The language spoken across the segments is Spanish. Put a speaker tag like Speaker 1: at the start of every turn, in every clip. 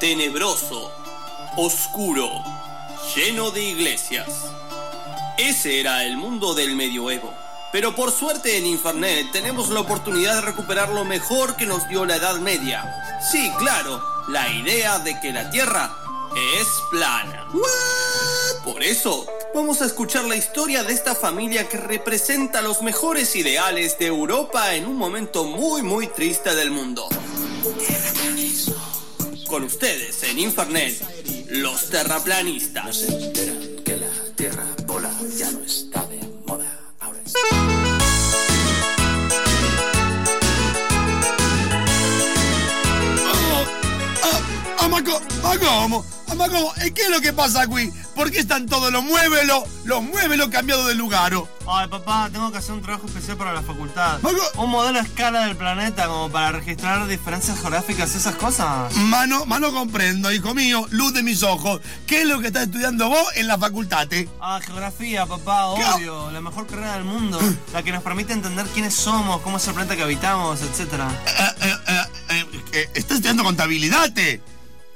Speaker 1: tenebroso, oscuro, lleno de iglesias. Ese era el mundo del medioevo. Pero por suerte en Infernet tenemos la oportunidad de recuperar lo mejor que nos dio la Edad Media. Sí, claro, la idea de que la Tierra es plana. Por eso, vamos a escuchar la historia de esta familia que representa los mejores ideales de Europa en un momento muy muy triste del mundo. Con ustedes en Infernet, los terraplanistas.
Speaker 2: se enteran que la tierra bola ya no está
Speaker 3: ma, co- ma? Ah, ma come? E che è lo che passa qui? Perché stanno todos los muévelos, los muévelos cambiados de lugar? oh?
Speaker 4: Ay, papá, tengo que hacer un trabajo especial para la facultad. Un modelo a escala del planeta como para registrar diferencias geográficas y esas cosas.
Speaker 3: Ma no, ma no comprendo, hijo mío, luz de mis ojos. ¿Qué es lo que estás estudiando vos en la facultad? eh?
Speaker 4: Ah, geografía, papá,
Speaker 3: ¿Qué?
Speaker 4: obvio. La mejor carrera del mundo. La que nos permite entender quiénes somos, cómo es el planeta que habitamos, etc.
Speaker 3: Eh, eh, eh, eh, eh, ¿Estás estudiando contabilidad?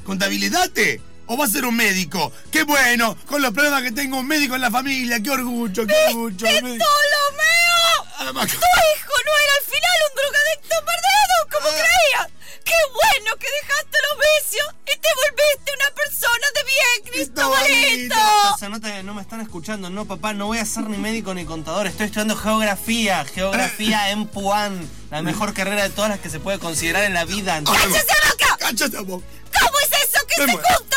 Speaker 3: ¿Contabilidad? eh? ¿O vas a ser un médico? ¡Qué bueno! Con los problemas que tengo, un médico en la familia. ¡Qué orgullo, qué orgullo! Ah, ma-
Speaker 5: ¡Tu hijo no era al final un drogadicto perdido como creías! ¡Qué bueno que dejaste los vicios y te volviste una persona de bien, Cristobalito!
Speaker 4: O sea, no, te- no me están escuchando. No, papá, no voy a ser ni médico ni contador. Estoy estudiando geografía. Geografía en Puan. La mejor carrera de todas las que se puede considerar en la vida. ¿entendés?
Speaker 5: ¡Cállese la boca!
Speaker 3: ¡Cállate, vos!
Speaker 5: ¿Cómo es eso que
Speaker 3: Me
Speaker 5: se
Speaker 3: muero.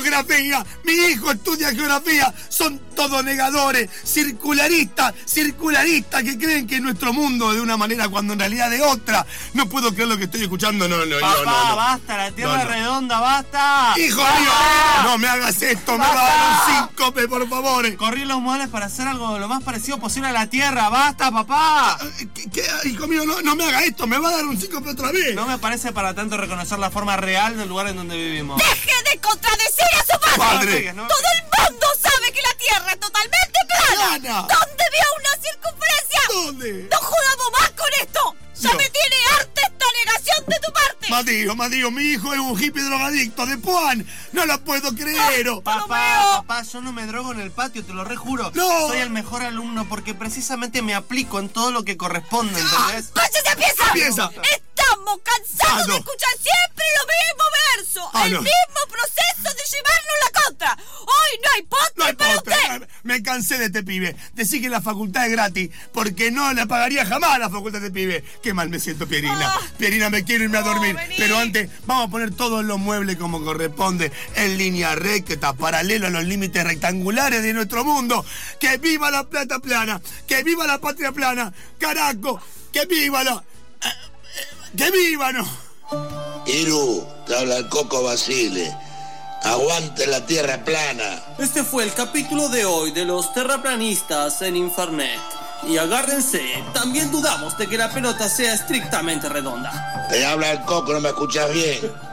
Speaker 3: Geografía, mi hijo estudia geografía, son todos negadores, circularistas, circularistas que creen que nuestro mundo es de una manera cuando en realidad de otra. No puedo creer lo que estoy escuchando, no, no,
Speaker 4: Papá,
Speaker 3: no, no, no.
Speaker 4: basta, la tierra
Speaker 3: No,
Speaker 4: es
Speaker 3: no.
Speaker 4: redonda, basta.
Speaker 3: Hijo
Speaker 4: ¡Basta!
Speaker 3: mío, no me hagas esto, me va a dar un síncope, por favor.
Speaker 4: Corrí los muebles para hacer algo lo más parecido posible a la tierra. ¡Basta, papá!
Speaker 3: ¿Qué, qué? hijo mío, no, no me haga esto, me va a dar un síncope otra vez.
Speaker 4: No me parece para tanto reconocer la forma real del lugar en donde vivimos.
Speaker 5: ¡Deje de contradecir a su padre! ¡Todo el mundo sabe que la Tierra es totalmente plana!
Speaker 3: Plana.
Speaker 5: ¿Dónde vio una circunferencia?
Speaker 3: ¿Dónde?
Speaker 5: ¡No jodamos más con esto! ¡Ya
Speaker 3: Dios.
Speaker 5: me tiene harta esta negación de tu parte!
Speaker 3: Madío, Madío, mi hijo es un hippie drogadicto de Puan. No lo puedo creer. oh.
Speaker 4: Papá, papá, yo no me drogo en el patio, te lo rejuro.
Speaker 3: No.
Speaker 4: Soy el mejor alumno porque precisamente me aplico en todo lo que corresponde, ¿entendés?
Speaker 5: ¡Cállate, empieza!
Speaker 3: Empieza.
Speaker 5: Estamos cansados
Speaker 3: Ah, no.
Speaker 5: de escuchar siempre lo mismo verso,
Speaker 3: Ah,
Speaker 5: el
Speaker 3: no.
Speaker 5: mismo proceso no hay postre
Speaker 3: No hay
Speaker 5: para
Speaker 3: postre.
Speaker 5: usted.
Speaker 3: Me cansé de este pibe. Decir que la facultad es gratis, porque no la pagaría jamás la facultad de pibe. Qué mal me siento, Pierina.
Speaker 5: Ah.
Speaker 3: Pierina, me quiero irme a dormir.
Speaker 5: vení.
Speaker 3: Pero antes, vamos a poner todos los muebles como corresponde, en línea recta, paralelo a los límites rectangulares de nuestro mundo. ¡Que viva la plata plana! ¡Que viva la patria plana! ¡Caraco! ¡Que viva la... eh, eh, ¡Que viva, no!
Speaker 6: Iru, te habla el Coco Basile. Aguante la tierra plana.
Speaker 1: Este fue el capítulo de hoy de los terraplanistas en Infernet. Y agárrense, también dudamos de que la pelota sea estrictamente redonda.
Speaker 6: Te habla el Coco, no me escuchas bien.